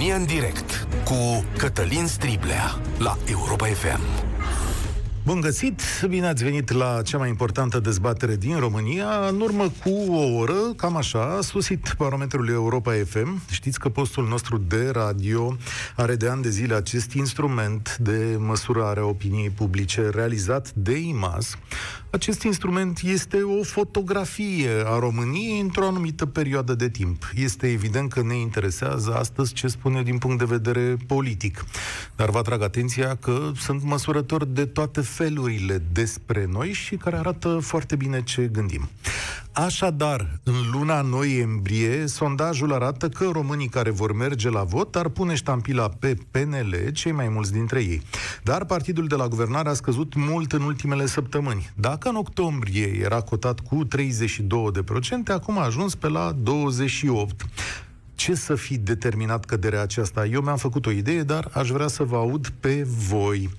România în direct cu Cătălin Striblea la Europa FM. Bun găsit! Bine ați venit la cea mai importantă dezbatere din România. În urmă cu o oră, cam așa, a susit barometrul Europa FM. Știți că postul nostru de radio are de ani de zile acest instrument de măsurare a opiniei publice realizat de IMAS. Acest instrument este o fotografie a României într-o anumită perioadă de timp. Este evident că ne interesează astăzi ce spune din punct de vedere politic. Dar vă atrag atenția că sunt măsurători de toate felurile despre noi și care arată foarte bine ce gândim. Așadar, în luna noiembrie, sondajul arată că românii care vor merge la vot ar pune ștampila pe PNL, cei mai mulți dintre ei. Dar partidul de la guvernare a scăzut mult în ultimele săptămâni. Dacă în octombrie era cotat cu 32%, acum a ajuns pe la 28% ce să fi determinat căderea aceasta? Eu mi-am făcut o idee, dar aș vrea să vă aud pe voi.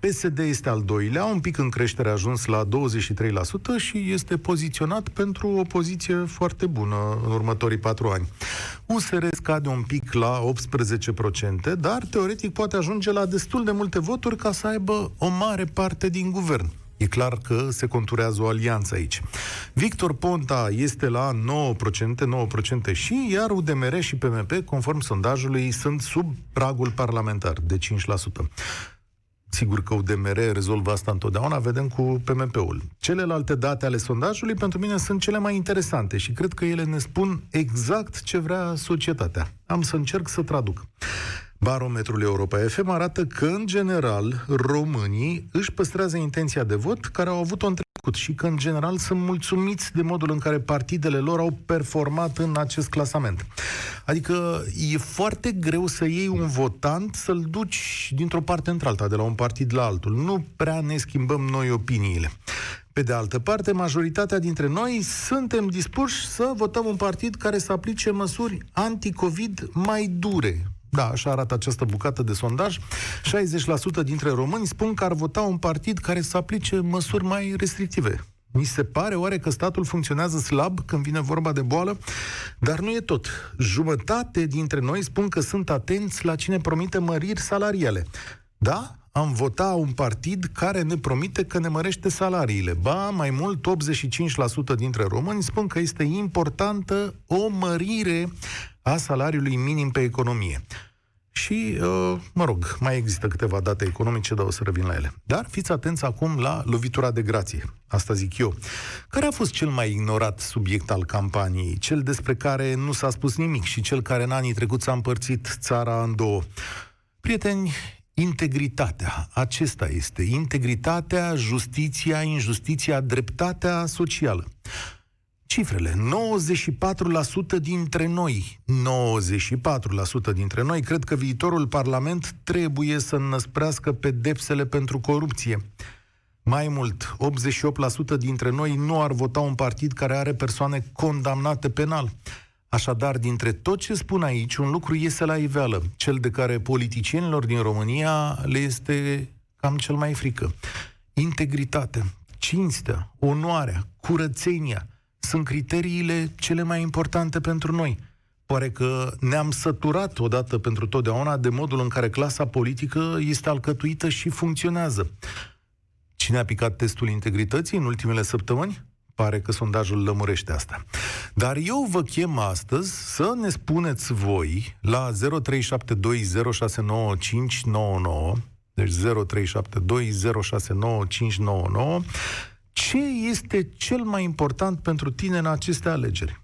PSD este al doilea, un pic în creștere a ajuns la 23% și este poziționat pentru o poziție foarte bună în următorii patru ani. USR scade un pic la 18%, dar teoretic poate ajunge la destul de multe voturi ca să aibă o mare parte din guvern. E clar că se conturează o alianță aici. Victor Ponta este la 9%, 9% și, iar UDMR și PMP, conform sondajului, sunt sub pragul parlamentar de 5%. Sigur că UDMR rezolvă asta întotdeauna, vedem cu PMP-ul. Celelalte date ale sondajului pentru mine sunt cele mai interesante și cred că ele ne spun exact ce vrea societatea. Am să încerc să traduc. Barometrul Europa FM arată că, în general, românii își păstrează intenția de vot care au avut-o în trecut și că, în general, sunt mulțumiți de modul în care partidele lor au performat în acest clasament. Adică e foarte greu să iei un votant, să-l duci dintr-o parte într-alta, de la un partid la altul. Nu prea ne schimbăm noi opiniile. Pe de altă parte, majoritatea dintre noi suntem dispuși să votăm un partid care să aplice măsuri anti-Covid mai dure, da, așa arată această bucată de sondaj. 60% dintre români spun că ar vota un partid care să aplice măsuri mai restrictive. Mi se pare oare că statul funcționează slab când vine vorba de boală? Dar nu e tot. Jumătate dintre noi spun că sunt atenți la cine promite măriri salariale. Da, am vota un partid care ne promite că ne mărește salariile. Ba, mai mult, 85% dintre români spun că este importantă o mărire a salariului minim pe economie. Și, uh, mă rog, mai există câteva date economice, dar o să revin la ele. Dar fiți atenți acum la lovitura de grație. Asta zic eu. Care a fost cel mai ignorat subiect al campaniei? Cel despre care nu s-a spus nimic și cel care în anii trecuți s-a împărțit țara în două. Prieteni, integritatea. Acesta este. Integritatea, justiția, injustiția, dreptatea socială. Cifrele. 94% dintre noi, 94% dintre noi, cred că viitorul Parlament trebuie să înăsprească pedepsele pentru corupție. Mai mult, 88% dintre noi nu ar vota un partid care are persoane condamnate penal. Așadar, dintre tot ce spun aici, un lucru iese la iveală, cel de care politicienilor din România le este cam cel mai frică. Integritatea, cinstea, onoarea, curățenia sunt criteriile cele mai importante pentru noi. Pare că ne-am săturat odată pentru totdeauna de modul în care clasa politică este alcătuită și funcționează. Cine a picat testul integrității în ultimele săptămâni? Pare că sondajul lămurește asta. Dar eu vă chem astăzi să ne spuneți voi la 0372069599 deci 0372069599 ce este cel mai important pentru tine în aceste alegeri?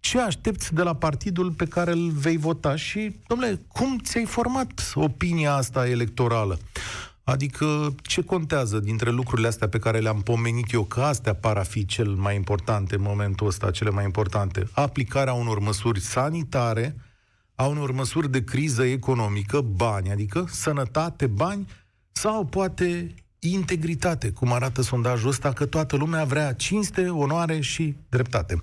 Ce aștepți de la partidul pe care îl vei vota și, domnule, cum ți-ai format opinia asta electorală? Adică ce contează dintre lucrurile astea pe care le-am pomenit eu, că astea par a fi cel mai importante în momentul ăsta, cele mai importante? Aplicarea unor măsuri sanitare, a unor măsuri de criză economică, bani, adică sănătate, bani, sau poate integritate, cum arată sondajul ăsta, că toată lumea vrea cinste, onoare și dreptate.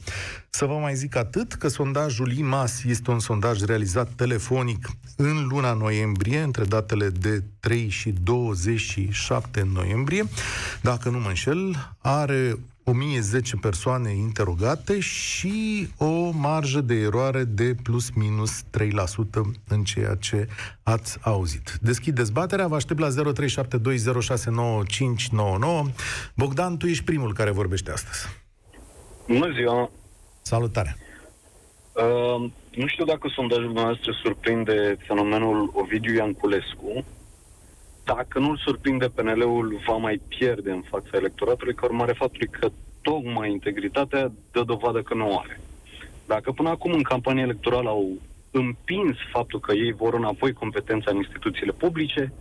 Să vă mai zic atât, că sondajul IMAS este un sondaj realizat telefonic în luna noiembrie, între datele de 3 și 27 noiembrie. Dacă nu mă înșel, are 1010 persoane interogate și o marjă de eroare de plus minus 3% în ceea ce ați auzit. Deschid dezbaterea, vă aștept la 0372069599. Bogdan, tu ești primul care vorbește astăzi. Bună ziua! Salutare! Uh, nu știu dacă sondajul noastră surprinde fenomenul Ovidiu Ianculescu. Dacă nu-l surprinde, PNL-ul va mai pierde în fața electoratului, ca urmare faptului că tocmai integritatea dă dovadă că nu are. Dacă până acum în campanie electorală au împins faptul că ei vor înapoi competența în instituțiile publice,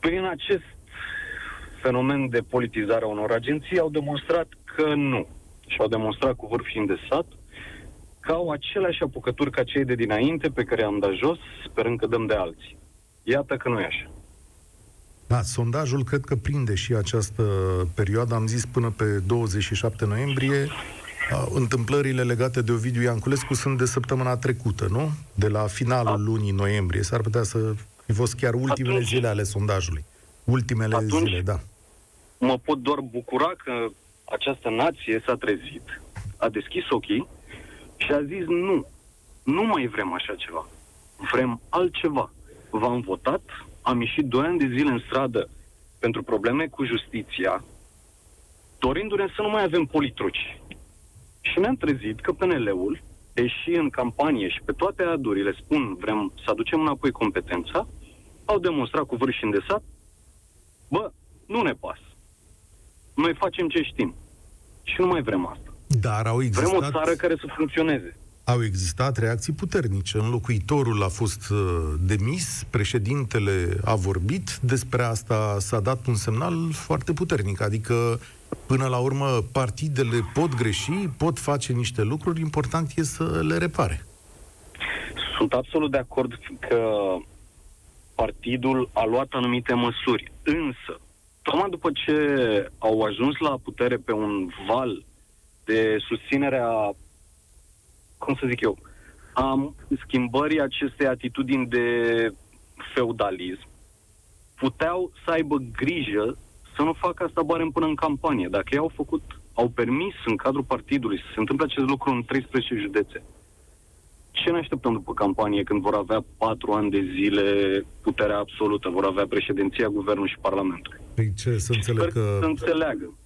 prin acest fenomen de politizare a unor agenții au demonstrat că nu. Și au demonstrat cu vârf de sat că au aceleași apucături ca cei de dinainte pe care am dat jos, sperând că dăm de alții. Iată că nu e așa. Da, sondajul cred că prinde și această perioadă. Am zis până pe 27 noiembrie. Întâmplările legate de Ovidiu Ianculescu sunt de săptămâna trecută, nu? De la finalul da. lunii noiembrie. S-ar putea să fi fost chiar ultimele Atunci, zile ale sondajului. Ultimele Atunci, zile, da. Mă pot doar bucura că această nație s-a trezit, a deschis ochii și a zis nu, nu mai vrem așa ceva. Vrem altceva. V-am votat, am ieșit doi ani de zile în stradă pentru probleme cu justiția, dorindu-ne să nu mai avem politruci. Și ne-am trezit că PNL-ul, deși în campanie și pe toate adurile spun vrem să aducem înapoi competența, au demonstrat cu vârf și îndesat, bă, nu ne pasă. Noi facem ce știm. Și nu mai vrem asta. Dar au existat... Vrem o țară care să funcționeze. Au existat reacții puternice. Înlocuitorul a fost uh, demis, președintele a vorbit, despre asta s-a dat un semnal foarte puternic. Adică, până la urmă, partidele pot greși, pot face niște lucruri, important e să le repare. Sunt absolut de acord că partidul a luat anumite măsuri, însă, tocmai după ce au ajuns la putere pe un val de susținere a, cum să zic eu, a schimbării acestei atitudini de feudalism, puteau să aibă grijă să nu facă asta barem până în campanie. Dacă ei au făcut, au permis în cadrul partidului să se întâmple acest lucru în 13 județe, ce ne așteptăm după campanie când vor avea patru ani de zile puterea absolută, vor avea președinția, guvernul și parlamentul? Păi ce, să înțeleg că... să înțeleagă.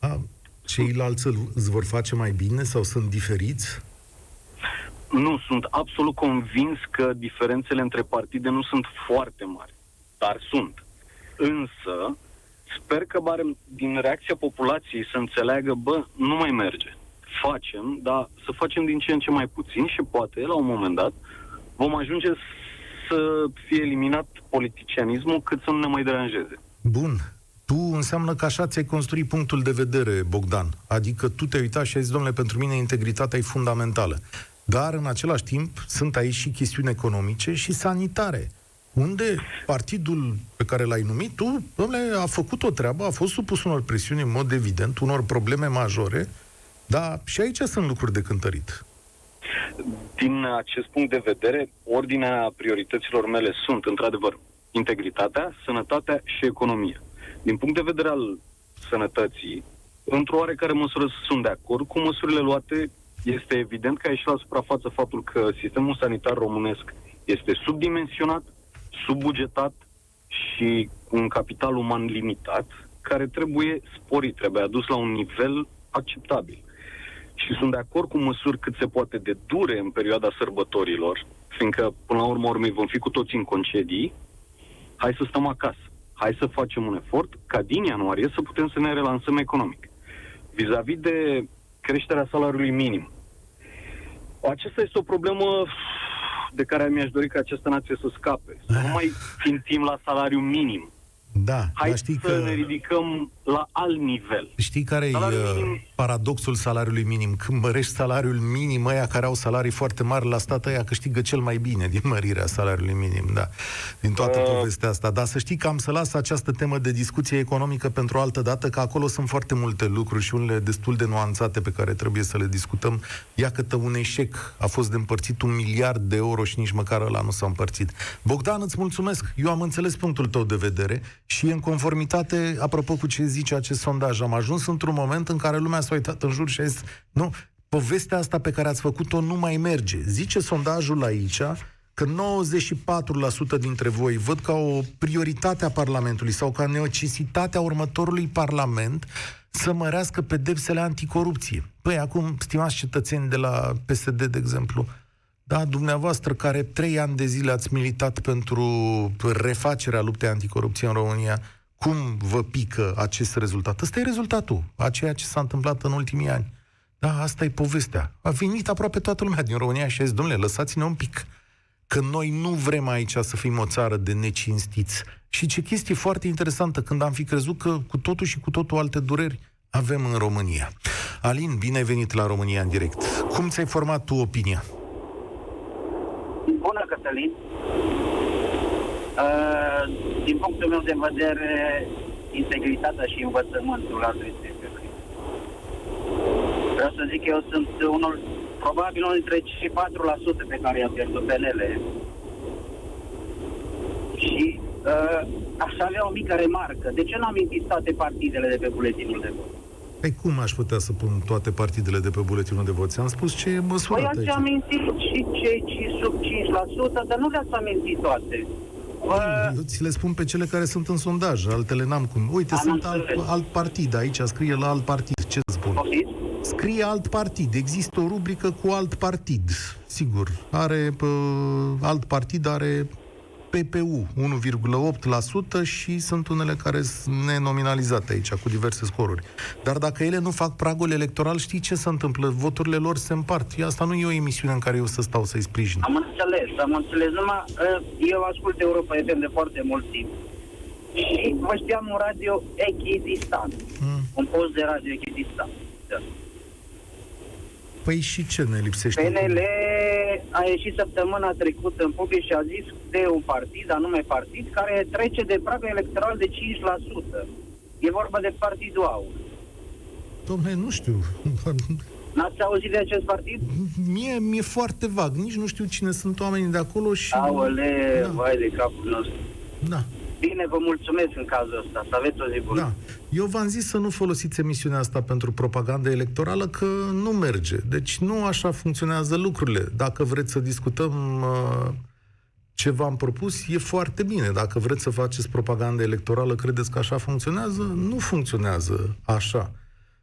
A, ceilalți îți vor face mai bine sau sunt diferiți? Nu, sunt absolut convins că diferențele între partide nu sunt foarte mari, dar sunt. Însă, sper că barem din reacția populației să înțeleagă, bă, nu mai merge. Facem, dar să facem din ce în ce mai puțin și poate, la un moment dat, vom ajunge să fie eliminat politicianismul cât să nu ne mai deranjeze. Bun tu înseamnă că așa ți-ai construit punctul de vedere, Bogdan. Adică tu te-ai uitat și ai zis, domnule, pentru mine integritatea e fundamentală. Dar, în același timp, sunt aici și chestiuni economice și sanitare. Unde partidul pe care l-ai numit tu, domnule, a făcut o treabă, a fost supus unor presiuni în mod evident, unor probleme majore, dar și aici sunt lucruri de cântărit. Din acest punct de vedere, ordinea priorităților mele sunt, într-adevăr, integritatea, sănătatea și economia. Din punct de vedere al sănătății, într-o oarecare măsură sunt de acord cu măsurile luate. Este evident că a ieșit la suprafață faptul că sistemul sanitar românesc este subdimensionat, subbugetat și cu un capital uman limitat, care trebuie sporit, trebuie adus la un nivel acceptabil. Și sunt de acord cu măsuri cât se poate de dure în perioada sărbătorilor, fiindcă, până la urmă, urmei, vom fi cu toții în concedii, hai să stăm acasă hai să facem un efort ca din ianuarie să putem să ne relansăm economic. Vis-a-vis de creșterea salariului minim. Aceasta este o problemă de care mi-aș dori ca această nație să scape. Să nu mai țintim la salariu minim. Da, Hai știi să că... ne ridicăm la alt nivel. Știi care e uh, paradoxul salariului minim? Când mărești salariul minim, ăia care au salarii foarte mari la stat, ăia câștigă cel mai bine din mărirea salariului minim, da. Din toată uh... povestea asta. Dar să știi că am să las această temă de discuție economică pentru o altă dată, că acolo sunt foarte multe lucruri și unele destul de nuanțate pe care trebuie să le discutăm. Ia că un eșec a fost de împărțit un miliard de euro și nici măcar ăla nu s-a împărțit. Bogdan, îți mulțumesc. Eu am înțeles punctul tău de vedere Și în conformitate, apropo cu ce zice acest sondaj, am ajuns într-un moment în care lumea s-a uitat în jur și a zis, nu, povestea asta pe care ați făcut-o nu mai merge. Zice sondajul aici că 94% dintre voi văd ca o prioritate a Parlamentului sau ca necesitatea următorului Parlament să mărească pedepsele anticorupție. Păi acum, stimați cetățeni de la PSD, de exemplu, da, dumneavoastră care trei ani de zile ați militat pentru refacerea luptei anticorupție în România, cum vă pică acest rezultat? Ăsta e rezultatul a ceea ce s-a întâmplat în ultimii ani. Da, asta e povestea. A venit aproape toată lumea din România și a zis, domnule, lăsați-ne un pic că noi nu vrem aici să fim o țară de necinstiți. Și ce chestie foarte interesantă, când am fi crezut că cu totul și cu totul alte dureri avem în România. Alin, bine ai venit la România în direct. Cum ți-ai format tu opinia? Bună, Cătălin. Uh, din punctul meu de vedere, integritatea și învățământul ar trebui să Vreau să zic că eu sunt unul probabil unul dintre cei 4% pe care i-a pierdut PNL. Și uh, aș avea o mică remarcă. De ce n-am mintit toate partidele de pe buletinul de vot? Păi cum aș putea să pun toate partidele de pe buletinul de vot? Ți-am spus ce e măsurat păi ați amintit și cei sub 5%, dar nu le-ați amintit toate. Eu ți le spun pe cele care sunt în sondaj, altele n-am cum. Uite, Am sunt alt, alt partid, aici scrie la alt partid. Ce spun? Poftiți? scrie alt partid. Există o rubrică cu alt partid. Sigur, are pă, alt partid are PPU 1,8% și sunt unele care sunt nenominalizate aici, cu diverse scoruri. Dar dacă ele nu fac pragul electoral, știi ce se întâmplă? Voturile lor se împart. Asta nu e o emisiune în care eu să stau să-i sprijin. Am înțeles, am înțeles. Numai ă, eu ascult Europa FM de foarte mult timp. Și vă știam un radio echidistant. Mm. Un post de radio echidistant. Da. Păi și ce ne lipsește? PNL a ieșit săptămâna trecută în public și a zis de un partid, anume partid, care trece de pragul electoral de 5%. E vorba de Partidul Aur. Domnule, nu știu. N-ați auzit de acest partid? Mie mi-e foarte vag. Nici nu știu cine sunt oamenii de acolo și... Aole, da. vai de capul nostru. Da. Bine, vă mulțumesc în cazul ăsta. Să aveți o zi bună. Da. Eu v-am zis să nu folosiți emisiunea asta pentru propagandă electorală, că nu merge. Deci nu așa funcționează lucrurile. Dacă vreți să discutăm uh, ce v-am propus, e foarte bine. Dacă vreți să faceți propagandă electorală, credeți că așa funcționează? Nu funcționează așa.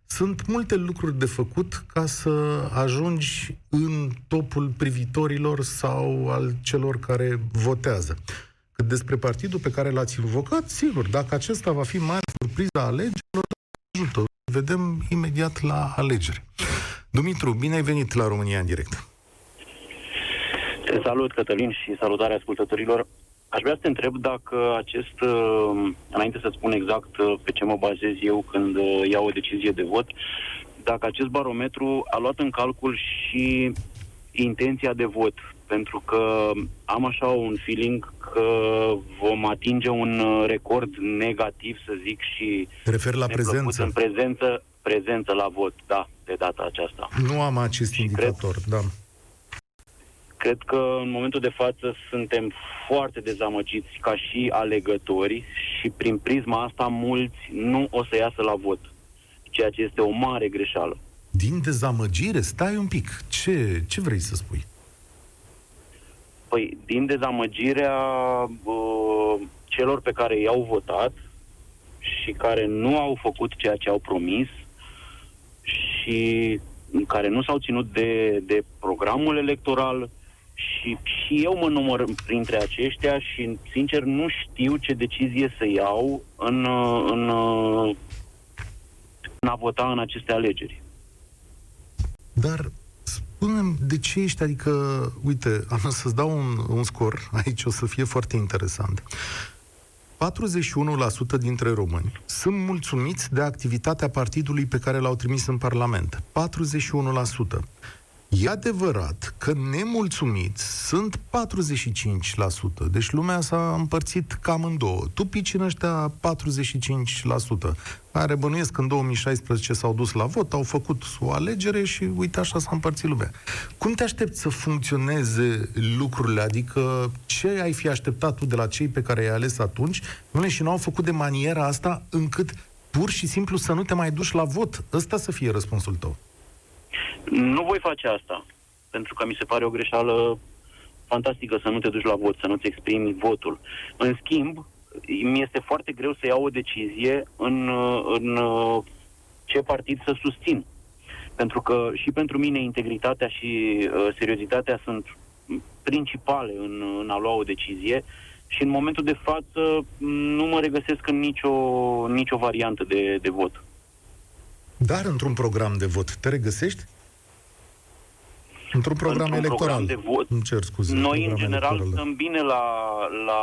Sunt multe lucruri de făcut ca să ajungi în topul privitorilor sau al celor care votează. Cât despre partidul pe care l-ați invocat, sigur, dacă acesta va fi mare surpriza alegerilor, ajută. Vedem imediat la alegeri. Dumitru, bine ai venit la România în direct. Te salut, Cătălin, și salutare ascultătorilor. Aș vrea să te întreb dacă acest, uh, înainte să spun exact uh, pe ce mă bazez eu când uh, iau o decizie de vot, dacă acest barometru a luat în calcul și intenția de vot, pentru că am așa un feeling că vom atinge un uh, record negativ, să zic, și... Te referi la prezență? În prezență, prezență la vot, da, de data aceasta. Nu am acest și indicator, cred, da. Cred că în momentul de față suntem foarte dezamăgiți ca și alegători și prin prisma asta mulți nu o să iasă la vot, ceea ce este o mare greșeală. Din dezamăgire? Stai un pic. Ce, ce vrei să spui? Păi, din dezamăgirea uh, celor pe care i-au votat și care nu au făcut ceea ce au promis și care nu s-au ținut de, de programul electoral și, și eu mă număr printre aceștia și, sincer, nu știu ce decizie să iau în, în, în a vota în aceste alegeri. Dar spune de ce ești, adică, uite, am să-ți dau un, un scor, aici o să fie foarte interesant. 41% dintre români sunt mulțumiți de activitatea partidului pe care l-au trimis în Parlament. 41%. E adevărat că nemulțumiți sunt 45%, deci lumea s-a împărțit cam în două. Tu pici în ăștia 45%, care bănuiesc că în 2016 s-au dus la vot, au făcut o alegere și uite așa s-a împărțit lumea. Cum te aștepți să funcționeze lucrurile? Adică ce ai fi așteptat tu de la cei pe care i-ai ales atunci? Nu și nu au făcut de maniera asta încât pur și simplu să nu te mai duci la vot. Ăsta să fie răspunsul tău. Nu voi face asta, pentru că mi se pare o greșeală fantastică să nu te duci la vot, să nu-ți exprimi votul. În schimb, mi este foarte greu să iau o decizie în, în ce partid să susțin. Pentru că și pentru mine integritatea și uh, seriozitatea sunt principale în, în a lua o decizie și în momentul de față nu mă regăsesc în nicio, nicio variantă de, de vot. Dar într-un program de vot te regăsești? Într-un program Într-un electoral. Program de vot. Îmi cer scuze. Noi, în general, electoral. stăm bine la... la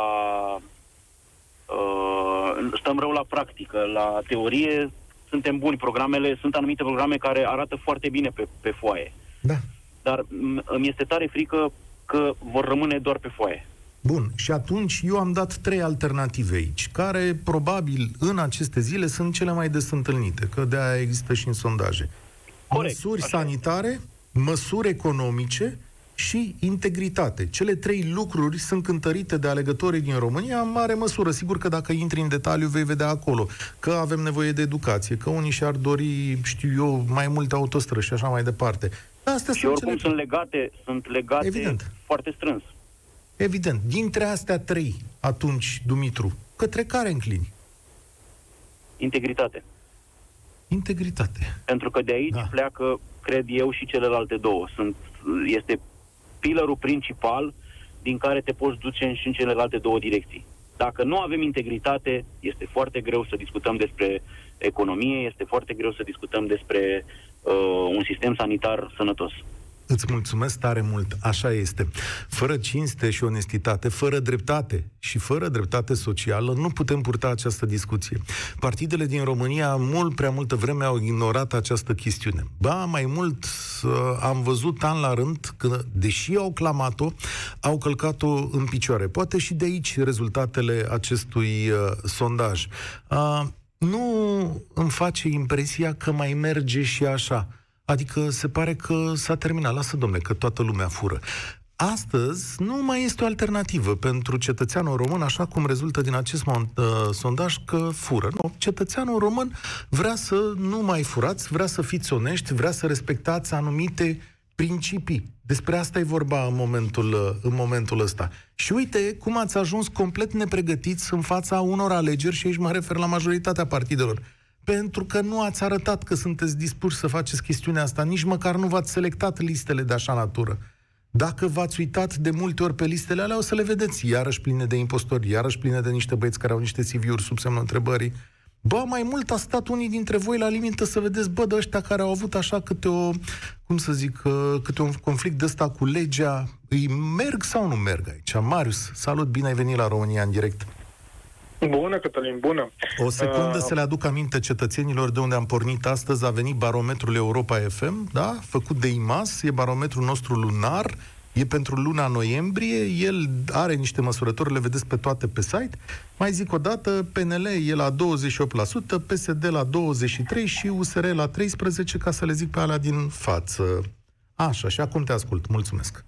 uh, stăm rău la practică. La teorie suntem buni. Programele, sunt anumite programe care arată foarte bine pe, pe foaie. Da. Dar îmi este tare frică că vor rămâne doar pe foaie. Bun, și atunci eu am dat trei alternative aici, care probabil în aceste zile sunt cele mai des întâlnite, că de aia există și în sondaje. Corect, Măsuri așa. sanitare, măsuri economice și integritate. Cele trei lucruri sunt cântărite de alegătorii din România în mare măsură. Sigur că dacă intri în detaliu vei vedea acolo că avem nevoie de educație, că unii și-ar dori, știu eu, mai multe autostrăzi și așa mai departe. Astea și sunt oricum cele... sunt legate, sunt legate Evident. foarte strâns. Evident. Dintre astea trei, atunci, Dumitru, către care înclini? Integritate. Integritate. Pentru că de aici da. pleacă, cred eu, și celelalte două. Sunt, este pilarul principal din care te poți duce și în celelalte două direcții. Dacă nu avem integritate, este foarte greu să discutăm despre economie, este foarte greu să discutăm despre uh, un sistem sanitar sănătos. Îți mulțumesc tare mult, așa este. Fără cinste și onestitate, fără dreptate și fără dreptate socială, nu putem purta această discuție. Partidele din România mult prea multă vreme au ignorat această chestiune. Ba, mai mult am văzut an la rând că, deși au clamat-o, au călcat-o în picioare. Poate și de aici rezultatele acestui uh, sondaj. Uh, nu îmi face impresia că mai merge și așa. Adică se pare că s-a terminat. Lasă, domne, că toată lumea fură. Astăzi nu mai este o alternativă pentru cetățeanul român, așa cum rezultă din acest uh, sondaj că fură. Nu, cetățeanul român vrea să nu mai furați, vrea să fiți onești, vrea să respectați anumite principii. Despre asta e vorba în momentul, uh, în momentul ăsta. Și uite cum ați ajuns complet nepregătiți în fața unor alegeri, și aici mă refer la majoritatea partidelor pentru că nu ați arătat că sunteți dispuși să faceți chestiunea asta, nici măcar nu v-ați selectat listele de așa natură. Dacă v-ați uitat de multe ori pe listele alea, o să le vedeți iarăși pline de impostori, iarăși pline de niște băieți care au niște CV-uri sub semnul întrebării. Bă, mai mult a stat unii dintre voi la limită să vedeți, bă, de ăștia care au avut așa câte o, cum să zic, uh, câte un conflict de ăsta cu legea, îi merg sau nu merg aici? Marius, salut, bine ai venit la România în direct. Bună, Cătălin, bună. O secundă uh, să le aduc aminte cetățenilor de unde am pornit astăzi. A venit barometrul Europa FM, da? Făcut de IMAS, e barometrul nostru lunar, e pentru luna noiembrie, el are niște măsurători, le vedeți pe toate pe site. Mai zic o dată, PNL e la 28%, PSD la 23% și USR la 13%, ca să le zic pe alea din față. Așa, și acum te ascult. Mulțumesc.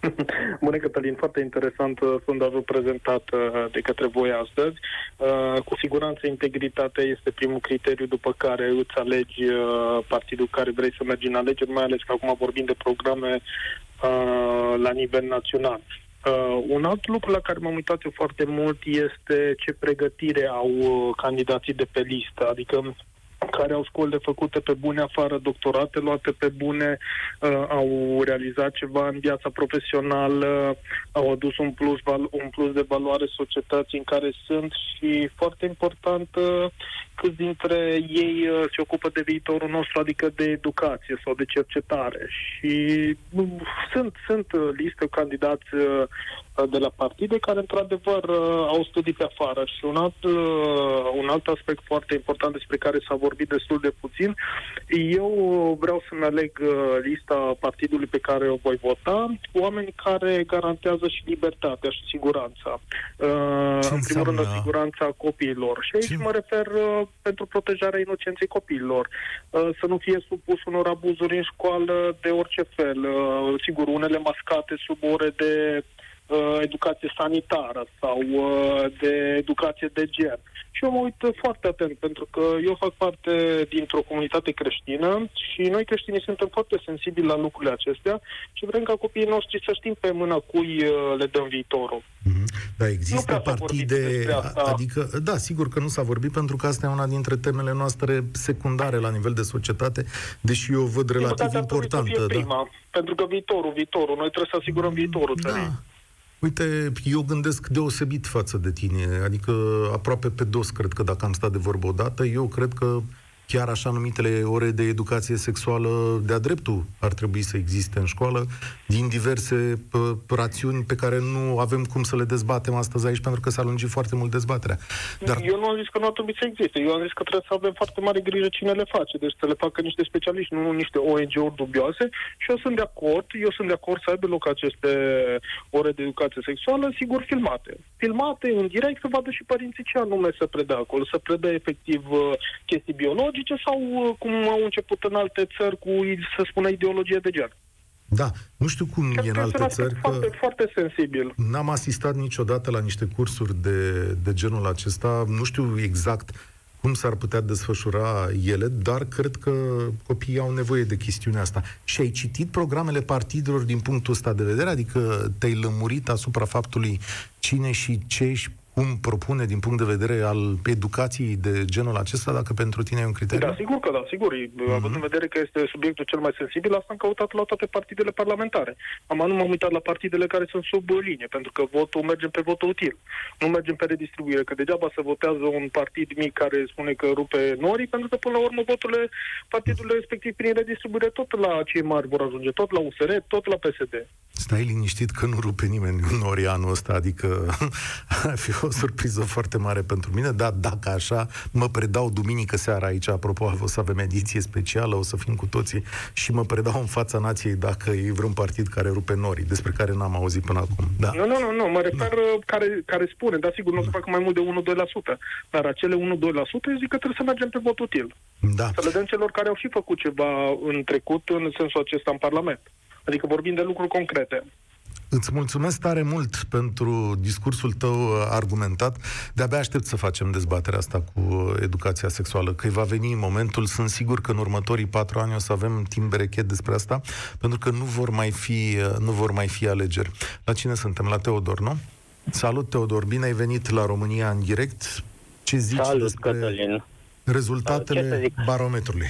Bună, Cătălin, foarte interesant sondajul prezentat uh, de către voi astăzi. Uh, cu siguranță, integritatea este primul criteriu după care îți alegi uh, partidul care vrei să mergi în alegeri, mai ales că acum vorbim de programe la nivel național. Uh, un alt lucru la care m-am uitat eu foarte mult este ce pregătire au candidații de pe listă, adică care au școli de făcute pe bune afară, doctorate luate pe bune, uh, au realizat ceva în viața profesională, au adus un plus, val- un plus de valoare societății în care sunt și, foarte important, uh, câți dintre ei uh, se ocupă de viitorul nostru, adică de educație sau de cercetare. Și uh, sunt, sunt uh, liste candidați uh, asta de la partide care, într-adevăr, uh, au studii pe afară. Și un alt, uh, un alt aspect foarte important despre care s-a vorbit destul de puțin, eu vreau să-mi aleg uh, lista partidului pe care o voi vota, oameni care garantează și libertatea și siguranța. Uh, Ce în primul rând, înseamnă? siguranța copiilor. Și aici Ce- mă refer uh, pentru protejarea inocenței copiilor. Uh, să nu fie supus unor abuzuri în școală de orice fel. Uh, sigur, unele mascate sub ore de uh, educație sanitară sau uh, de educație de gen. Și eu mă uit foarte atent, pentru că eu fac parte dintr-o comunitate creștină și noi creștinii suntem foarte sensibili la lucrurile acestea și vrem ca copiii noștri să știm pe mâna cui uh, le dăm viitorul. Mhm. Da, Nu există prea s-a vorbit partide, despre asta. adică, da, sigur că nu s-a vorbit pentru că asta e una dintre temele noastre secundare la nivel de societate, deși eu o văd relativ Dar ar trebui să importantă. fie Da. prima, pentru că viitorul, viitorul, noi trebuie să asigurăm viitorul țării. Da. Uite, eu gândesc deosebit față de tine, adică aproape pe dos, cred că dacă am stat de vorbă odată, eu cred că chiar așa numitele ore de educație sexuală de-a dreptul ar trebui să existe în școală, din diverse pă, rațiuni pe care nu avem cum să le dezbatem astăzi aici, pentru că s-a lungit foarte mult dezbaterea. Dar Eu nu am zis că nu ar trebui să existe. Eu am zis că trebuie să avem foarte mare grijă cine le face. Deci să le facă niște specialiști, nu niște ONG-uri dubioase. Și eu sunt de acord, eu sunt de acord să aibă loc aceste ore de educație sexuală, sigur, filmate. Filmate în direct să vadă și părinții ce anume să predă acolo. Să predă efectiv uh, chestii biologice sau uh, cum au început în alte țări cu, să spună, ideologie de gen. da, nu știu cum Cred e în că este un alte aspect țări, că... foarte, foarte sensibil. N-am asistat niciodată la niște cursuri de, de genul acesta. Nu știu exact cum s-ar putea desfășura ele, dar cred că copiii au nevoie de chestiunea asta. Și ai citit programele partidelor din punctul ăsta de vedere? Adică te-ai lămurit asupra faptului cine și ce și cum propune din punct de vedere al educației de genul acesta, dacă pentru tine e un criteriu? Da, sigur că da, sigur. Mm-hmm. Având în vedere că este subiectul cel mai sensibil, asta am căutat la toate partidele parlamentare. Am nu m-am uitat la partidele care sunt sub linie, pentru că votul mergem pe votul util. Nu mergem pe redistribuire, că degeaba se votează un partid mic care spune că rupe norii, pentru că până la urmă voturile partidului respectiv prin redistribuire tot la cei mari vor ajunge, tot la USR, tot la PSD. Stai liniștit că nu rupe nimeni nori anul ăsta, adică ar fi o surpriză foarte mare pentru mine, dar dacă așa, mă predau duminică seara aici, apropo, o să avem ediție specială, o să fim cu toții și mă predau în fața nației dacă e vreun partid care rupe norii, despre care n-am auzit până acum. Da. Nu, nu, nu, nu, mă refer da. care, care spune, dar sigur nu o să facă mai mult de 1-2%, dar acele 1-2% eu zic că trebuie să mergem pe vot util. Da. Să le dăm celor care au și făcut ceva în trecut în sensul acesta în Parlament. Adică vorbim de lucruri concrete. Îți mulțumesc tare mult pentru discursul tău uh, argumentat. De-abia aștept să facem dezbaterea asta cu uh, educația sexuală, că va veni momentul. Sunt sigur că în următorii patru ani o să avem timp berechet despre asta, pentru că nu vor mai fi, uh, nu vor mai fi alegeri. La cine suntem? La Teodor, nu? Salut, Teodor! Bine ai venit la România în direct. Ce zici Salut, despre Cătălin. rezultatele Ce să zic? barometrului?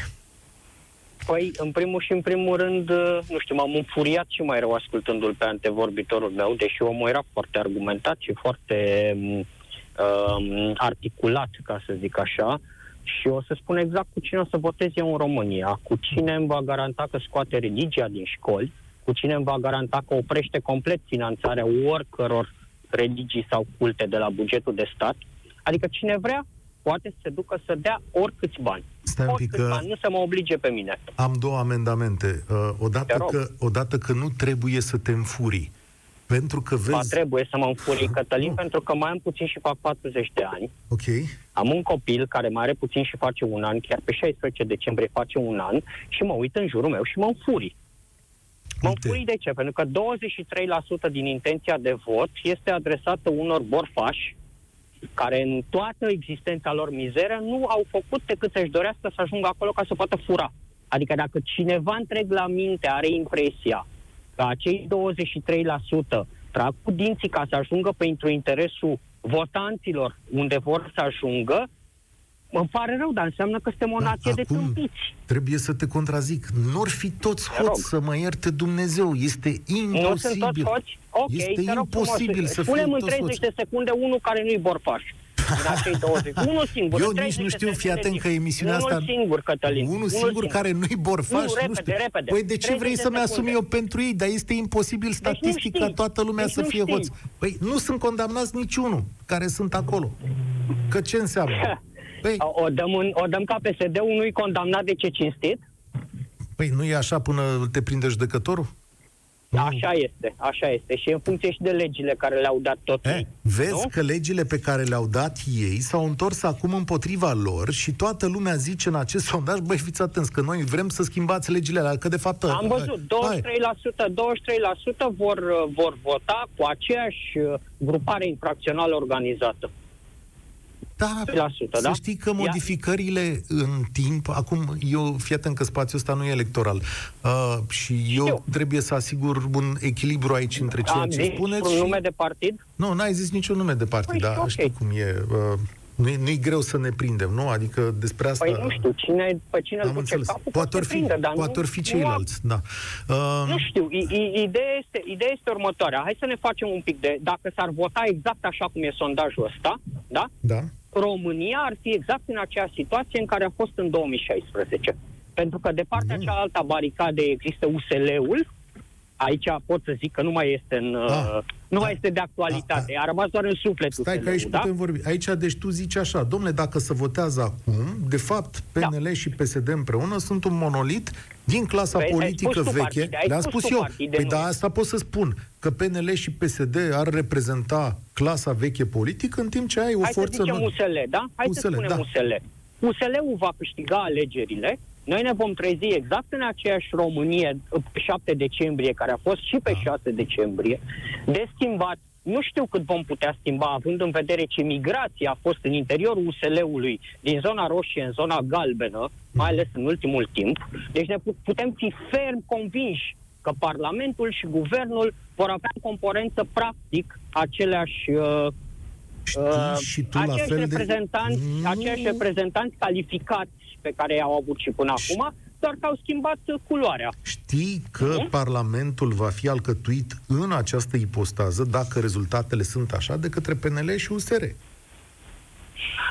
Păi, în primul și în primul rând, nu știu, m-am înfuriat și mai rău ascultându-l pe antevorbitorul meu, deși omul era foarte argumentat și foarte um, articulat, ca să zic așa, și o să spun exact cu cine o să votez eu în România, cu cine îmi va garanta că scoate religia din școli, cu cine îmi va garanta că oprește complet finanțarea oricăror religii sau culte de la bugetul de stat, adică cine vrea poate să se ducă să dea oricâți bani. Stai un pic Oricâți că bani, nu să mă oblige pe mine. am două amendamente. Uh, Te odată, rog. că, odată că nu trebuie să te înfurii. Pentru că Ba, vezi... trebuie să mă înfurii, Cătălin, Nu. pentru că mai am puțin și fac 40 de ani. Ok. Am un copil care mai are puțin și face un an, chiar pe 16 decembrie face un an, și mă uit în jurul meu și mă înfurii. Mă Uite. înfurii de ce? Pentru că 23% din intenția de vot este adresată unor borfași care în toată existența lor mizeră nu au făcut decât să-și dorească să ajungă acolo ca să poată fura. Adică dacă cineva întreg la minte are impresia că acei 23% trag cu dinții ca să ajungă pentru interesul votanților unde vor să ajungă, mă pare rău, dar înseamnă că suntem o Da, nație de acum tâmpiți. Trebuie să te contrazic. Nu ar fi toți Te rog. hoți să mă ierte Dumnezeu. Este imposibil. Nu sunt toți hoți? Ok, Este te rog imposibil frumos. să Spune-mi fie în toți 30 hoți. de secunde unul care nu-i borfaș. din acei 20. Unul singur. Eu în nici 30 nu de știu, fii secunde atent timp. că emisiunea unul asta... singur, Cătălin. Unul singur care nu-i borfaș, Nu, nu, repede, știu. repede. Păi de ce 30 vrei de să-mi asum secunde. eu pentru ei? Dar este imposibil statistic ca știți. toată lumea Deci să nu fie știți. hoț. Păi nu sunt condamnați niciunul care sunt acolo. Că ce înseamnă? Păi, O dăm, în, o dăm ca PSD-ul nu-i condamnat de ce cinstit? păi nu e așa până te prinde judecătorul? Nu. Așa este, așa este. Și în funcție și de legile care le-au dat tot Eh, ei. vezi nu? că legile pe care le-au dat ei s-au întors acum împotriva lor și toată lumea zice în acest sondaj, băi, fiți atenți, că noi vrem să schimbați legile alea, că de fapt... Am văzut, 23%, 23% vor, uh, vor vota cu aceeași uh, grupare infracțională organizată. Da, 3%, să da? știi că Ia- modificările în timp, acum eu, fii atent că spațiul ăsta nu e electoral uh, și eu Știu. trebuie să asigur un echilibru aici între ceea Am ce zis spuneți un și... nume de partid? Nu, n-ai zis niciun nume de partid, Păi, dar ok. știu cum e. Uh, nu-i, nu-i greu să ne prindem, nu? Adică despre asta... Păi nu știu, cine, pe cine îl Am duce înțeles. capul, Poate or se fi, prinde, dar poate nu, or fi nu ceilalți, da. Uh, Nu știu, i- i- ideea este, ideea este următoarea. Hai să ne facem un pic de... Dacă s-ar vota exact așa cum e sondajul ăsta, da? da. România ar fi exact în aceeași situație în care a fost în 2016. Pentru că de partea Mm. cealaltă a baricadei există USL-ul, aici pot să zic că nu mai este în, Ah. uh, nu mai este de actualitate, a rămas doar în suflet Stai că aici USL-ul, da? putem vorbi. Aici, deci tu zici așa, domnule, dacă se votează acum, de fapt, PNL Da. și PSD împreună sunt un monolit din clasa Păi, ai politică spus tu veche. partide, ai Le-am spus spus tu eu. partide, Păi nu? da, asta pot să spun. Că PNL și PSD ar reprezenta clasa veche politică, în timp ce ai o Hai să forță... zicem nou- USL, da? Hai USL, să spunem da. USL. USL-ul va câștiga alegerile, noi ne vom trezi exact în aceeași Românie pe 7 decembrie, care a fost și pe Da. 6 decembrie, de schimbat. Nu știu cât vom putea schimba, având în vedere ce migrația a fost în interiorul USL-ului, din zona roșie în zona galbenă, mai ales în ultimul timp. Deci ne pu- putem fi ferm convinși că Parlamentul și Guvernul vor avea în componență practic aceleași uh, Știi Uh, și tu la aceiași fel de... reprezentanți, Nu. aceiași reprezentanți calificați pe care i-au avut și până Și- acum, doar că au schimbat uh, culoarea. Știi că Nu? Parlamentul va fi alcătuit în această ipostază, dacă rezultatele sunt așa, de către PNL și USR.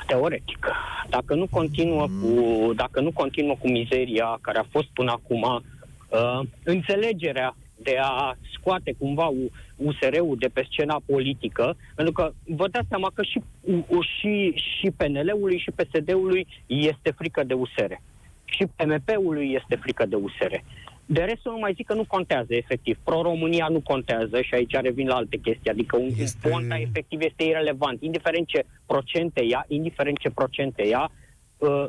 Teoretic. Dacă nu continuă cu, dacă nu continuă cu mizeria care a fost până acum, uh, înțelegerea de a scoate cumva U- USR-ul de pe scena politică, pentru că vă dați seama că și, U- U- și, și PNL-ului și PSD-ului este frică de USR. Și PMP-ului este frică de USR. De rest, nu mai zic că nu contează, efectiv. Pro-România nu contează și aici revin la alte chestii. Adică un Este- este... Ponta efectiv este irelevant. Indiferent ce procente ia, indiferent ce procente ia, uh,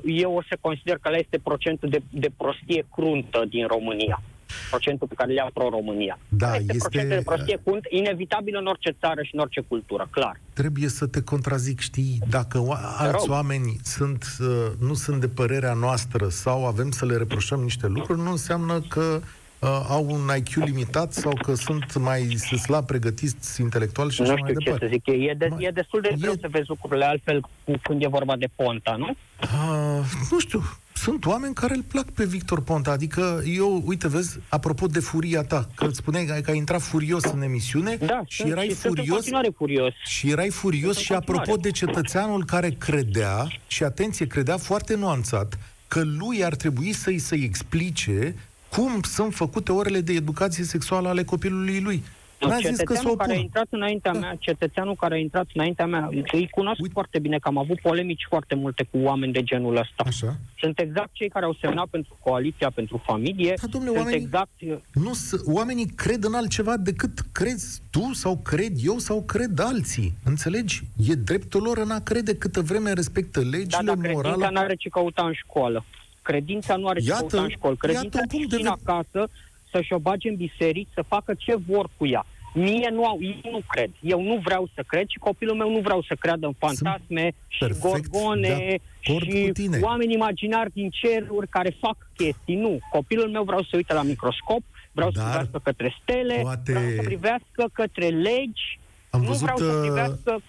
eu o să consider că ăla este procentul de, de prostie cruntă din România. Procentul pe care le ia pro-România. Da, Ăla este, este- procentul de prostie cruntă, inevitabil în orice țară și în orice cultură, clar. Trebuie să te contrazic, știi, dacă o- alți rog. oameni sunt, uh, nu sunt de părerea noastră sau avem să le reproșăm niște lucruri, nu înseamnă că uh, au un IQ limitat sau că sunt mai slab pregătiți intelectual și așa nu mai știu ce departe. să zic. E, de, Mai- e destul de e- greu să vezi lucrurile altfel cu, când e vorba de Ponta, nu? Uh, nu știu, sunt oameni care îl plac pe Victor Ponta, adică eu, uite, vezi, apropo de furia ta, că îți spuneai că, că ai intrat furios în emisiune Da, și sunt, erai și sunt în furios continuare furios. Și erai furios În și apropo continuare. de cetățeanul care credea, și atenție, credea foarte nuanțat, că lui ar trebui să-i să explice cum sunt făcute orele de educație sexuală ale copilului lui. N-a zis că s-o Cetățeanul care a opun. intrat înaintea Da. mea, cetățeanul care a intrat înaintea mea, îi cunosc Uite. foarte bine că am avut polemici foarte multe cu oameni de genul ăsta. Așa. Sunt exact cei care au semnat pentru coaliția, pentru familie. Da, domnule, Sunt oamenii- exact Nu, s- oamenii cred în altceva decât crezi tu sau cred eu sau cred alții. Înțelegi? E dreptul lor în a crede câtă vreme respectă Da, legile, dar credința morala. nu are ce căuta în școală. Credința nu are ce Iată, căuta în școală. iată Credința un punct de ține vedere. acasă să-și o bage în biserici, să facă ce vor cu ea. Mie nu, au, eu nu cred. Eu nu vreau să cred și copilul meu nu vreau să creadă în fantasme și perfect gorgone de acord și cu tine. oameni imaginari din ceruri care fac chestii. Nu. Copilul meu vreau să uite la microscop, vreau Dar să privească către stele, poate- vreau să privească către legi, Am nu văzut, vreau să uh, privească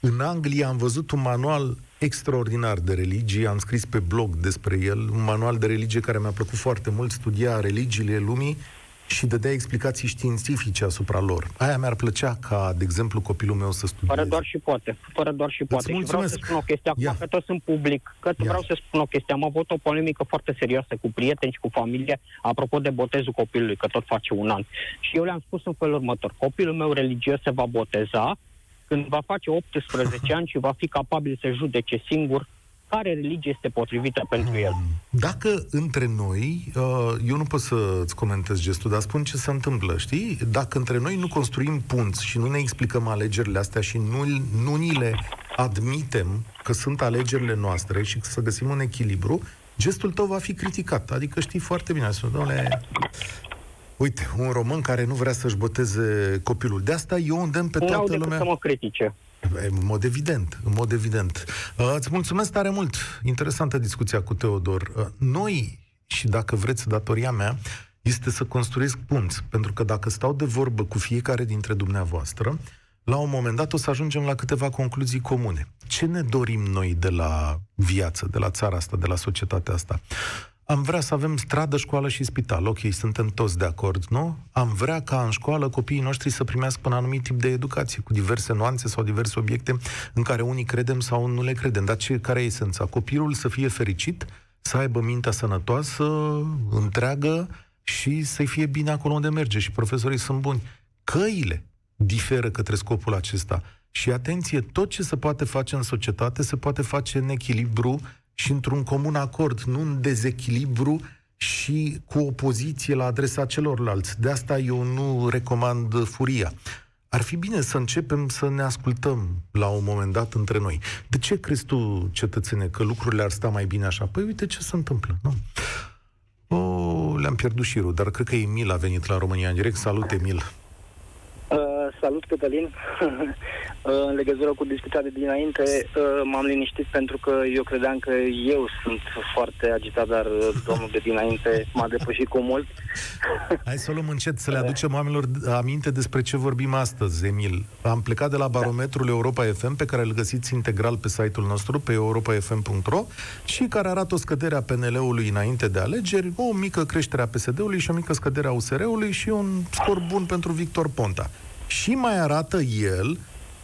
În Anglia am văzut un manual extraordinar de religie, am scris pe blog despre el, un manual de religie care mi-a plăcut foarte mult, studia religiile lumii și dădea explicații științifice asupra lor. Aia mi-ar plăcea ca, de exemplu, copilul meu să studieze. Fără doar și poate. Fără doar și poate. Și vreau să spun o chestie acum, că toți sunt public, că Ia. vreau să spun o chestie. Am avut o polemică foarte serioasă cu prieteni și cu familie, apropo de botezul copilului, că tot face un an. Și eu le-am spus în felul următor. Copilul meu religios se va boteza când va face 18 ani și va fi capabil să judece singur care religie este potrivită pentru el. Dacă între noi, uh, eu nu pot să-ți comentez gestul, dar spun ce se întâmplă, știi? Dacă între noi nu construim punți și nu ne explicăm alegerile astea și nu, nu ni le admitem că sunt alegerile noastre și să găsim un echilibru, gestul tău va fi criticat. Adică știi foarte bine, spune, domnule, uite, un român care nu vrea să-și boteze copilul. De asta eu îndemn pe toată lumea... să mă critice. În mod evident, în mod evident. Uh, îți mulțumesc tare mult. Interesantă discuția cu Teodor. Uh, noi, și dacă vreți, datoria mea, este să construiesc punți. Pentru că dacă stau de vorbă cu fiecare dintre dumneavoastră, la un moment dat o să ajungem la câteva concluzii comune. Ce ne dorim noi de la viață, de la țara asta, de la societatea asta? Am vrea să avem stradă, școală și spital. Ok, suntem toți de acord, nu? Am vrea ca în școală copiii noștri să primească un anumit tip de educație, cu diverse nuanțe sau diverse obiecte în care unii credem sau nu le credem. Dar ce, care e esența? Copilul să fie fericit, să aibă mintea sănătoasă, întreagă și să-i fie bine acolo unde merge. Și profesorii sunt buni. Căile diferă către scopul acesta. Și atenție, tot ce se poate face în societate se poate face în echilibru și într-un comun acord, nu în dezechilibru și cu opoziție la adresa celorlalți. De asta eu nu recomand furia. Ar fi bine să începem să ne ascultăm la un moment dat între noi. De ce crezi tu, cetățene, că lucrurile ar sta mai bine așa? Păi uite ce se întâmplă, nu? Oh, le-am pierdut șirul, dar cred că Emil a venit la România în direct. Salut, Emil! Salut, Cătălin. în legătură cu discuția de dinainte, uh, m-am liniștit pentru că eu credeam că eu sunt foarte agitat, dar uh, domnul de dinainte m-a depășit cu mult. Hai să o luăm încet, să le aducem oamenilor aminte despre ce vorbim astăzi, Emil. Am plecat de la barometrul Europa FM, pe care îl găsiți integral pe site-ul nostru, pe europafm.ro, și care arată o scădere a PNL-ului înainte de alegeri, o mică creștere a PSD-ului și o mică scădere a USR-ului și un scor bun pentru Victor Ponta. Și mai arată el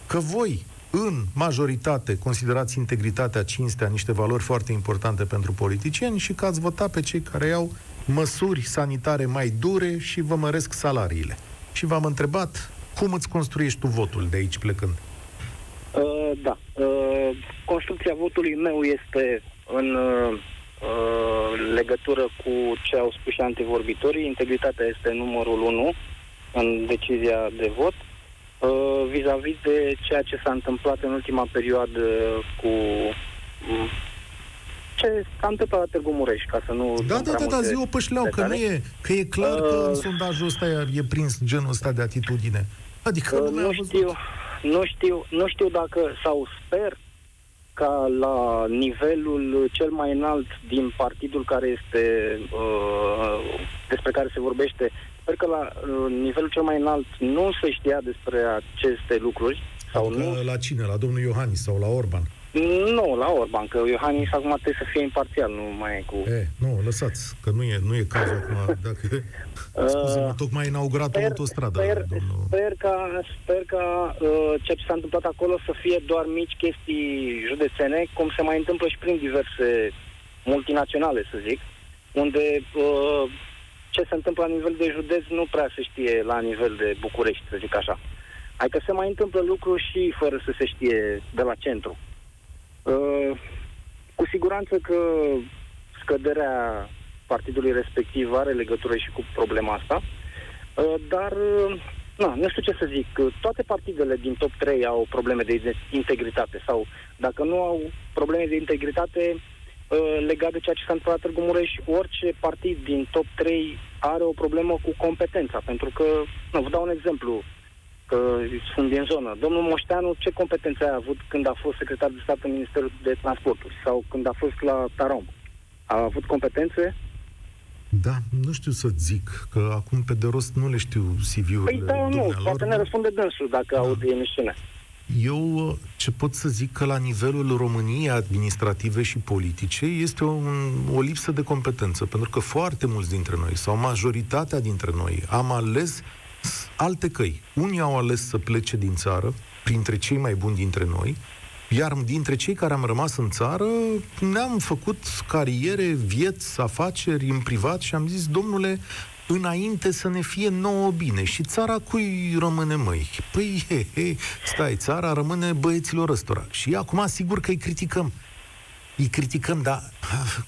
că voi, în majoritate, considerați integritatea, cinstea, niște valori foarte importante pentru politicieni și că ați votat pe cei care iau măsuri sanitare mai dure și vă măresc salariile. Și v-am întrebat cum îți construiești tu votul de aici plecând? Uh, da. Uh, construcția votului meu este în uh, legătură cu ce au spus și antevorbitorii. Integritatea este numărul 1 în decizia de vot uh, vis-a-vis de ceea ce s-a întâmplat în ultima perioadă cu um, ce s-a întâmplat la Târgu Mureș, ca să nu... Da, da, da, da, zi o pășleau, că nu e, că e clar uh, că în sondajul ăsta e prins genul ăsta de atitudine. Adică uh, nu știu, nu știu, nu știu dacă, sau sper ca la nivelul cel mai înalt din partidul care este uh, despre care se vorbește sper că la uh, nivelul cel mai înalt nu se știa despre aceste lucruri. Sau adică nu... la cine? La domnul Iohannis sau la Orban? Nu, la Orban, că Iohannis acum trebuie să fie imparțial, nu mai e cu... E, nu, lăsați, că nu e, nu e cazul acum, dacă... Scuze-mă, uh, tocmai inaugurat sper, o autostradă, sper, domnul... Sper ca, sper ca uh, ceea ce s-a întâmplat acolo să fie doar mici chestii județene, cum se mai întâmplă și prin diverse multinaționale, să zic, unde uh, ce se întâmplă la nivel de județ nu prea se știe la nivel de București, să zic așa. Adică se mai întâmplă lucruri și fără să se știe de la centru. Uh, cu siguranță că scăderea partidului respectiv are legătură și cu problema asta, uh, dar uh, na, nu știu ce să zic. Toate partidele din top 3 au probleme de integritate sau dacă nu au probleme de integritate, Uh, legat de ceea ce s-a întâmplat la Târgu Mureș, orice partid din top 3 are o problemă cu competența, pentru că, nu, vă dau un exemplu, că sunt din zonă. Domnul Moșteanu, ce competențe a avut când a fost secretar de stat în Ministerul de Transporturi sau când a fost la Tarom? A avut competențe? Da, nu știu să zic, că acum pe de rost nu le știu CV-urile Păi da, nu, poate ne răspunde dânsul dacă da. aude emisiunea. Eu ce pot să zic că la nivelul României administrative și politice este o, o lipsă de competență, pentru că foarte mulți dintre noi, sau majoritatea dintre noi, am ales alte căi. Unii au ales să plece din țară, printre cei mai buni dintre noi, iar dintre cei care am rămas în țară, ne-am făcut cariere, vieți, afaceri în privat și am zis, domnule, înainte să ne fie nouă bine. Și țara cui rămâne, măi? Păi, he, he, stai, țara rămâne băieților ăstora. Și acum, sigur că îi criticăm. Îi criticăm, dar,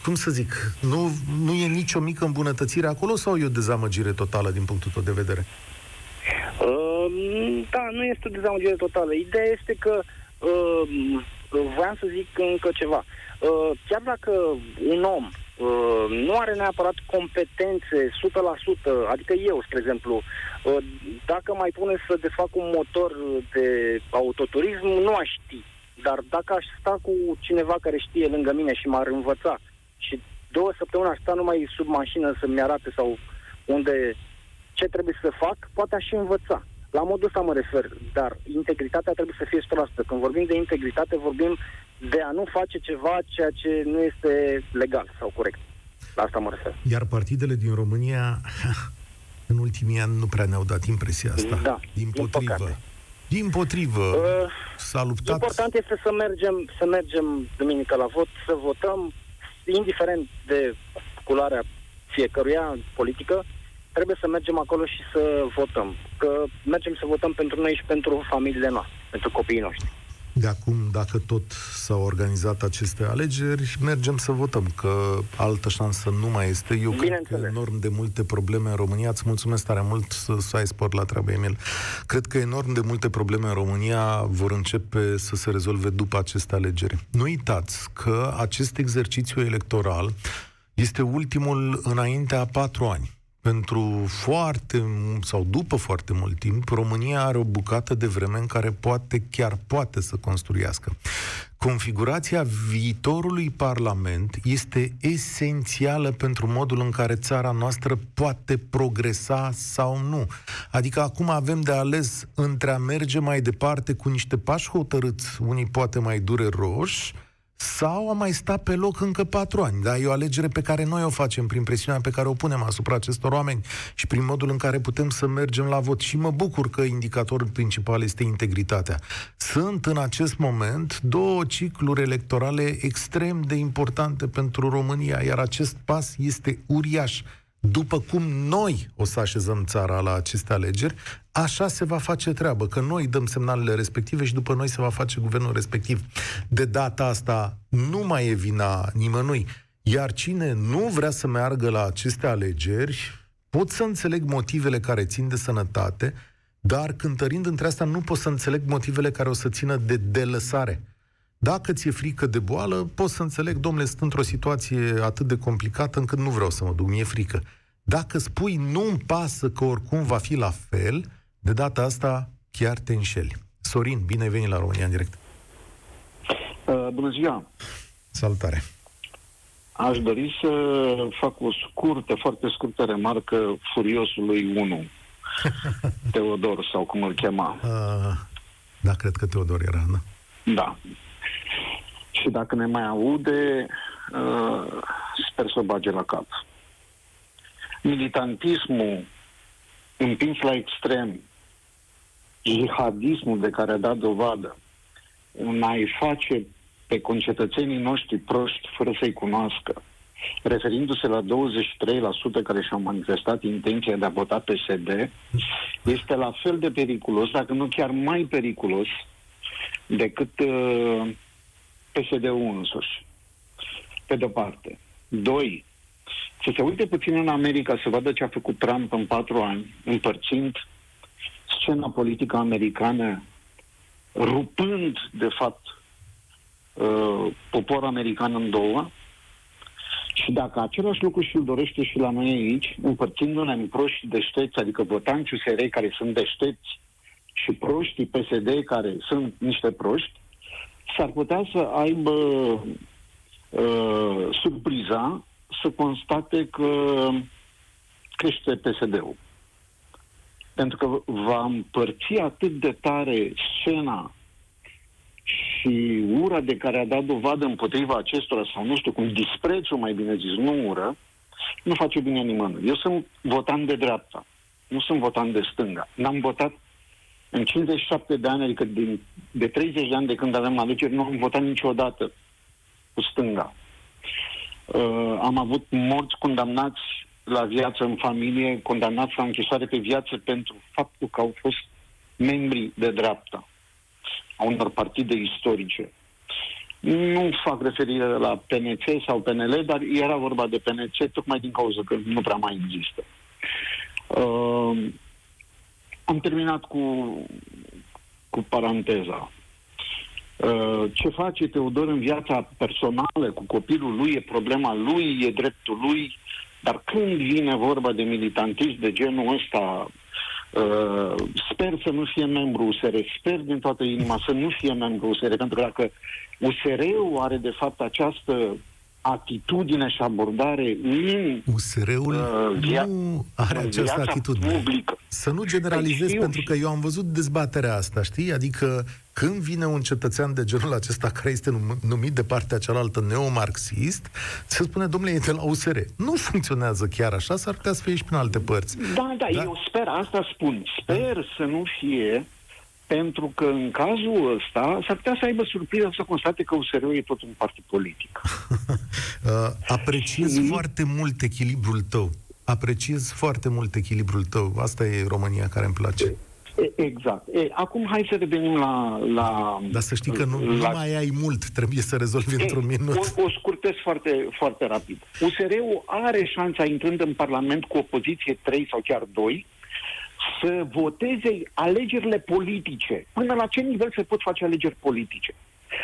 cum să zic, nu, nu e nicio mică îmbunătățire acolo sau e o dezamăgire totală din punctul tău de vedere? Uh, da, nu este o dezamăgire totală. Ideea este că uh, voiam să zic încă ceva. Uh, chiar dacă un om uh, nu are neapărat competențe 100%, adică eu, spre exemplu, uh, dacă mai pune să defac un motor de autoturism, nu aș ști. Dar dacă aș sta cu cineva care știe lângă mine și m-ar învăța și două săptămâni aș sta numai sub mașină să-mi arate sau unde ce trebuie să fac, poate aș și învăța. La modul ăsta mă refer, dar integritatea trebuie să fie 100%. Când vorbim de integritate, vorbim de a nu face ceva ceea ce nu este legal sau corect. La asta mă refer. Iar partidele din România, în ultimii ani, nu prea ne-au dat impresia asta. Da, din potrivă. Din, din potrivă, uh, s-a luptat... Important este să mergem, să mergem duminică la vot, să votăm, indiferent de culoarea fiecăruia politică, trebuie să mergem acolo și să votăm. Că mergem să votăm pentru noi și pentru familiile noastre, pentru copiii noștri. De acum, dacă tot s-au organizat aceste alegeri, mergem să votăm, că altă șansă nu mai este. Eu cred că enorm de multe probleme în România. Îți mulțumesc tare mult să, să ai sport la treabă, Emil. Cred că enorm de multe probleme în România vor începe să se rezolve după aceste alegeri. Nu uitați că acest exercițiu electoral este ultimul înainte a patru ani pentru foarte, sau după foarte mult timp, România are o bucată de vreme în care poate, chiar poate să construiască. Configurația viitorului Parlament este esențială pentru modul în care țara noastră poate progresa sau nu. Adică acum avem de ales între a merge mai departe cu niște pași hotărâți, unii poate mai dureroși, sau a mai sta pe loc încă patru ani. Da, e o alegere pe care noi o facem prin presiunea pe care o punem asupra acestor oameni și prin modul în care putem să mergem la vot. Și mă bucur că indicatorul principal este integritatea. Sunt în acest moment două cicluri electorale extrem de importante pentru România, iar acest pas este uriaș după cum noi o să așezăm țara la aceste alegeri, așa se va face treabă, că noi dăm semnalele respective și după noi se va face guvernul respectiv. De data asta nu mai e vina nimănui. Iar cine nu vrea să meargă la aceste alegeri, pot să înțeleg motivele care țin de sănătate, dar cântărind între astea nu pot să înțeleg motivele care o să țină de delăsare. Dacă ți-e frică de boală, pot să înțeleg, domnule, sunt într-o situație atât de complicată încât nu vreau să mă duc, mi-e frică. Dacă spui nu-mi pasă că oricum va fi la fel, de data asta chiar te înșeli. Sorin, bine ai venit la România în direct. Uh, bună ziua! Salutare! Aș dori să fac o scurtă, foarte scurtă remarcă furiosului 1, Teodor, sau cum îl chema. Uh, da, cred că Teodor era, da? Da. Și dacă ne mai aude, uh, sper să o bage la cap. Militantismul împins la extrem, jihadismul de care a dat dovadă, un a-i face pe concetățenii noștri proști fără să-i cunoască, referindu-se la 23% care și-au manifestat intenția de a vota PSD, este la fel de periculos, dacă nu chiar mai periculos, decât uh, PSD-ul însuși. Pe de-o parte. Doi, să se uite puțin în America să vadă ce a făcut Trump în patru ani, împărțind scena politică americană, rupând, de fapt, uh, poporul american în două, și dacă același lucru și-l dorește și la noi aici, împărțindu-ne în proști deștepți, adică votanți USR care sunt deștepți și proștii PSD care sunt niște proști, s-ar putea să aibă uh, surpriza să constate că crește PSD-ul. Pentru că va împărți atât de tare scena și ura de care a dat dovadă împotriva acestora, sau nu știu cum, disprețul, mai bine zis, nu ură, nu face bine nimănui. Eu sunt votant de dreapta, nu sunt votant de stânga. N-am votat în 57 de ani, adică din, de 30 de ani de când avem alegeri, nu am votat niciodată cu stânga. Uh, am avut morți condamnați la viață în familie, condamnați la închisoare pe viață pentru faptul că au fost membri de dreapta a unor partide istorice. Nu fac referire la PNC sau PNL, dar era vorba de PNC tocmai din cauza că nu prea mai există. Uh, am terminat cu, cu paranteza. Uh, ce face Teodor în viața personală cu copilul lui e problema lui, e dreptul lui, dar când vine vorba de militantism de genul ăsta, Uh, sper să nu fie membru USR, sper din toată inima să nu fie membru USR, pentru că dacă USR-ul are de fapt această atitudine și abordare în USR-ul uh, via- nu are această atitudine. Publică. Să nu generalizez, păi, pentru că eu am văzut dezbaterea asta, știi? Adică când vine un cetățean de genul acesta care este numit de partea cealaltă neomarxist, se spune, domnule, e de la USR. Nu funcționează chiar așa, s-ar putea să fie și prin alte părți. Da, da, da? eu sper, asta spun. Sper da. să nu fie pentru că în cazul ăsta s-ar putea să aibă surpriză să constate că USR-ul e tot un partid politic. uh, apreciez și... foarte mult echilibrul tău. Apreciez foarte mult echilibrul tău. Asta e România care îmi place. Exact. E, acum hai să revenim la... la Dar să știi că nu, la... nu mai ai mult, trebuie să rezolvi e, într-un minut. O, o scurtez foarte, foarte rapid. USR-ul are șansa, intrând în Parlament cu o poziție 3 sau chiar 2, să voteze alegerile politice. Până la ce nivel se pot face alegeri politice?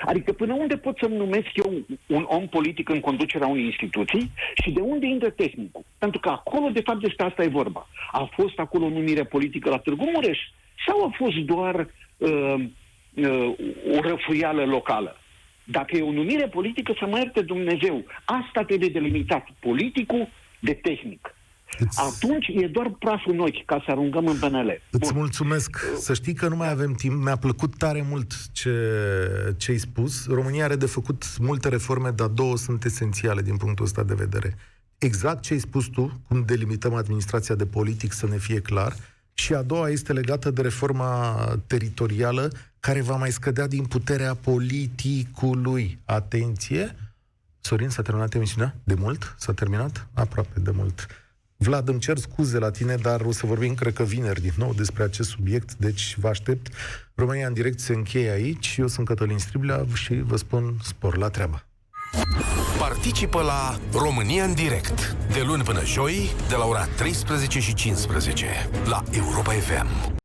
Adică până unde pot să-mi numesc eu un om politic în conducerea unei instituții și de unde intră tehnicul? Pentru că acolo, de fapt, despre asta e vorba. A fost acolo o numire politică la Târgu Mureș sau a fost doar uh, uh, o răfuială locală? Dacă e o numire politică, să mă ierte Dumnezeu. Asta trebuie delimitat. Politicul de tehnic. Îți... Atunci e doar praf în ochi ca să aruncăm în PNL. Îți Bun. mulțumesc. Să știi că nu mai avem timp. Mi-a plăcut tare mult ce, ce ai spus. România are de făcut multe reforme, dar două sunt esențiale din punctul ăsta de vedere. Exact ce ai spus tu, cum delimităm administrația de politic să ne fie clar, și a doua este legată de reforma teritorială, care va mai scădea din puterea politicului. Atenție! Sorin, s-a terminat emisiunea? De mult? S-a terminat? Aproape de mult. Vlad, îmi cer scuze la tine, dar o să vorbim, cred că vineri, din nou despre acest subiect, deci vă aștept. România în direct se încheie aici. Eu sunt Cătălin Striblea și vă spun spor la treabă. Participă la România în direct, de luni până joi, de la ora 13 și 15, la Europa FM.